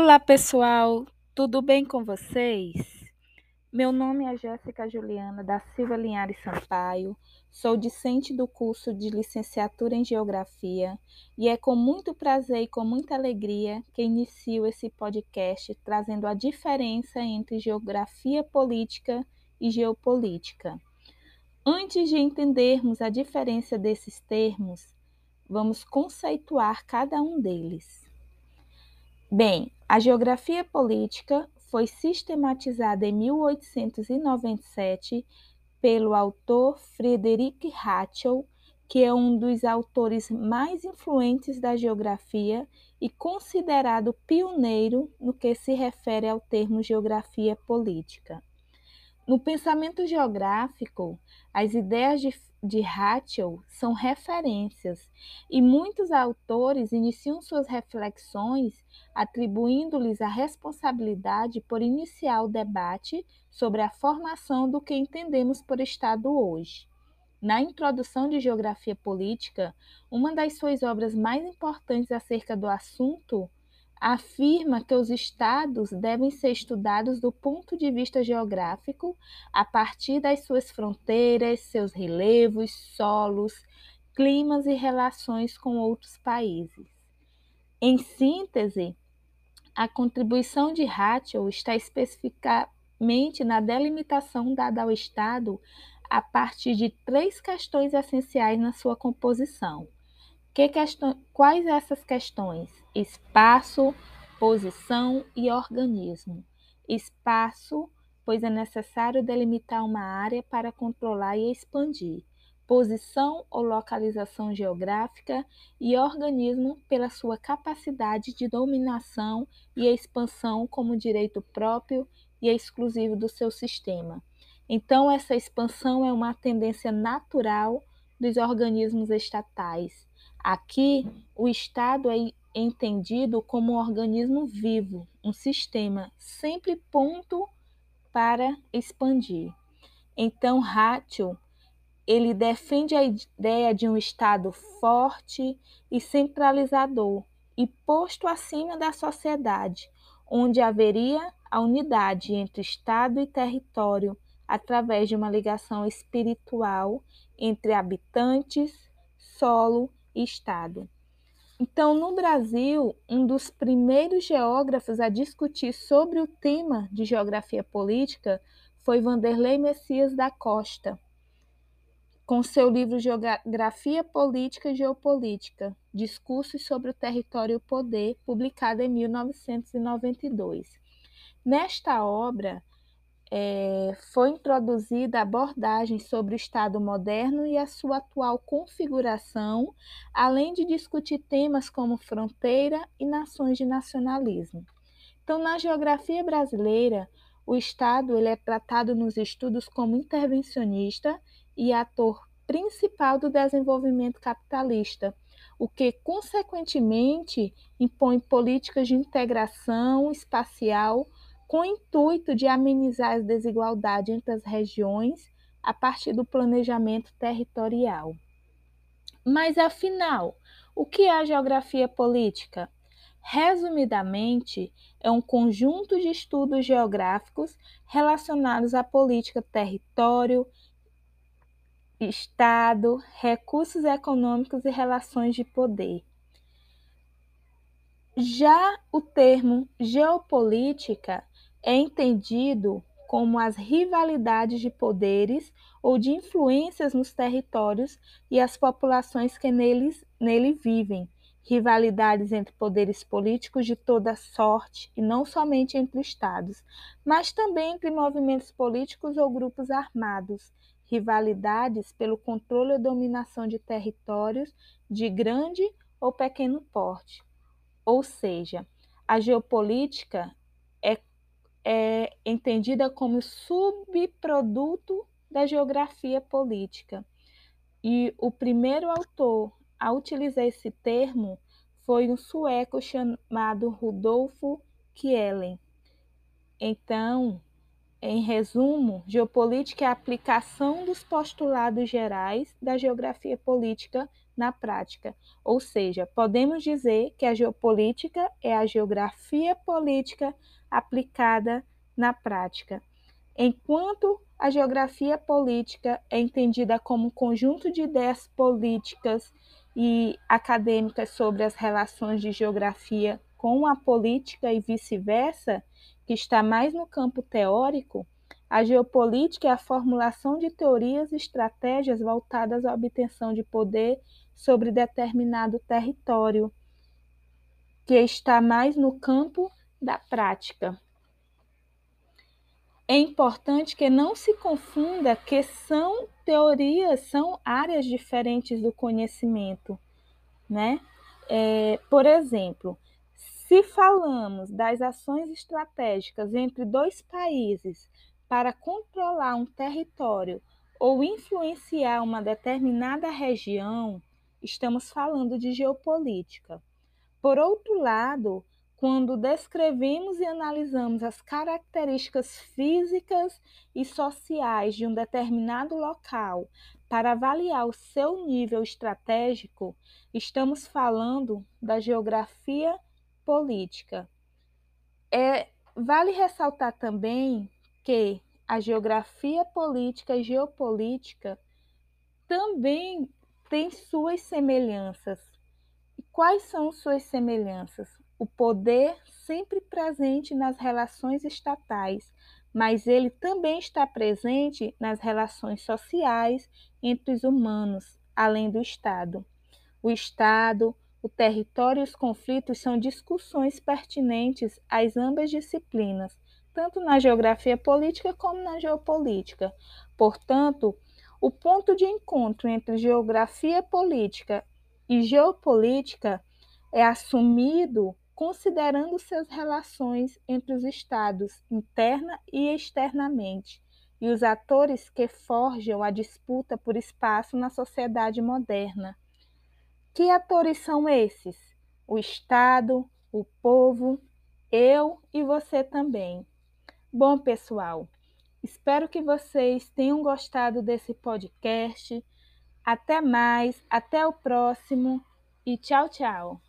Olá, pessoal, tudo bem com vocês? Meu nome é Jéssica Juliana da Silva Linhares Sampaio, sou discente do curso de licenciatura em Geografia e é com muito prazer e com muita alegria que inicio esse podcast trazendo a diferença entre geografia política e geopolítica. Antes de entendermos a diferença desses termos, vamos conceituar cada um deles. Bem, a geografia política foi sistematizada em 1897 pelo autor Friedrich Hatchell, que é um dos autores mais influentes da geografia e considerado pioneiro no que se refere ao termo geografia política. No pensamento geográfico, as ideias de, de Hatchell são referências e muitos autores iniciam suas reflexões atribuindo-lhes a responsabilidade por iniciar o debate sobre a formação do que entendemos por Estado hoje. Na introdução de Geografia Política, uma das suas obras mais importantes acerca do assunto afirma que os estados devem ser estudados do ponto de vista geográfico, a partir das suas fronteiras, seus relevos, solos, climas e relações com outros países. Em síntese, a contribuição de Hatchell está especificamente na delimitação dada ao Estado a partir de três questões essenciais na sua composição que quais essas questões? Espaço, posição e organismo. Espaço, pois é necessário delimitar uma área para controlar e expandir. Posição ou localização geográfica e organismo pela sua capacidade de dominação e expansão como direito próprio e exclusivo do seu sistema. Então, essa expansão é uma tendência natural dos organismos estatais Aqui, o Estado é entendido como um organismo vivo, um sistema sempre ponto para expandir. Então, Hatchell ele defende a ideia de um Estado forte e centralizador e posto acima da sociedade, onde haveria a unidade entre Estado e território através de uma ligação espiritual entre habitantes, solo Estado. Então, no Brasil, um dos primeiros geógrafos a discutir sobre o tema de geografia política foi Vanderlei Messias da Costa, com seu livro Geografia Política e Geopolítica, Discursos sobre o Território e o Poder, publicado em 1992. Nesta obra, é, foi introduzida abordagem sobre o Estado moderno e a sua atual configuração, além de discutir temas como fronteira e nações de nacionalismo. Então, na geografia brasileira, o Estado ele é tratado nos estudos como intervencionista e ator principal do desenvolvimento capitalista, o que, consequentemente, impõe políticas de integração espacial com o intuito de amenizar as desigualdades entre as regiões a partir do planejamento territorial. Mas, afinal, o que é a geografia política? Resumidamente, é um conjunto de estudos geográficos relacionados à política território, Estado, recursos econômicos e relações de poder. Já o termo geopolítica é entendido como as rivalidades de poderes ou de influências nos territórios e as populações que neles, nele vivem, rivalidades entre poderes políticos de toda sorte e não somente entre estados, mas também entre movimentos políticos ou grupos armados, rivalidades pelo controle ou dominação de territórios de grande ou pequeno porte. Ou seja, a geopolítica é entendida como subproduto da geografia política. E o primeiro autor a utilizar esse termo foi um sueco chamado Rudolfo Kielen. Então, em resumo, geopolítica é a aplicação dos postulados gerais da geografia política na prática. Ou seja, podemos dizer que a geopolítica é a geografia política aplicada na prática. Enquanto a geografia política é entendida como um conjunto de ideias políticas e acadêmicas sobre as relações de geografia com a política e vice-versa, que está mais no campo teórico, a geopolítica é a formulação de teorias e estratégias voltadas à obtenção de poder sobre determinado território, que está mais no campo da prática. É importante que não se confunda que são teorias, são áreas diferentes do conhecimento, né? É, por exemplo, se falamos das ações estratégicas entre dois países para controlar um território ou influenciar uma determinada região, estamos falando de geopolítica. Por outro lado, quando descrevemos e analisamos as características físicas e sociais de um determinado local para avaliar o seu nível estratégico, estamos falando da geografia política. É, vale ressaltar também que a geografia política e geopolítica também têm suas semelhanças. E quais são suas semelhanças? O poder sempre presente nas relações estatais, mas ele também está presente nas relações sociais entre os humanos, além do Estado. O Estado, o território e os conflitos são discussões pertinentes às ambas disciplinas, tanto na geografia política como na geopolítica. Portanto, o ponto de encontro entre geografia política e geopolítica é assumido considerando suas relações entre os estados interna e externamente e os atores que forjam a disputa por espaço na sociedade moderna. Que atores são esses? O Estado, o povo, eu e você também. Bom, pessoal, espero que vocês tenham gostado desse podcast. Até mais, até o próximo e tchau, tchau.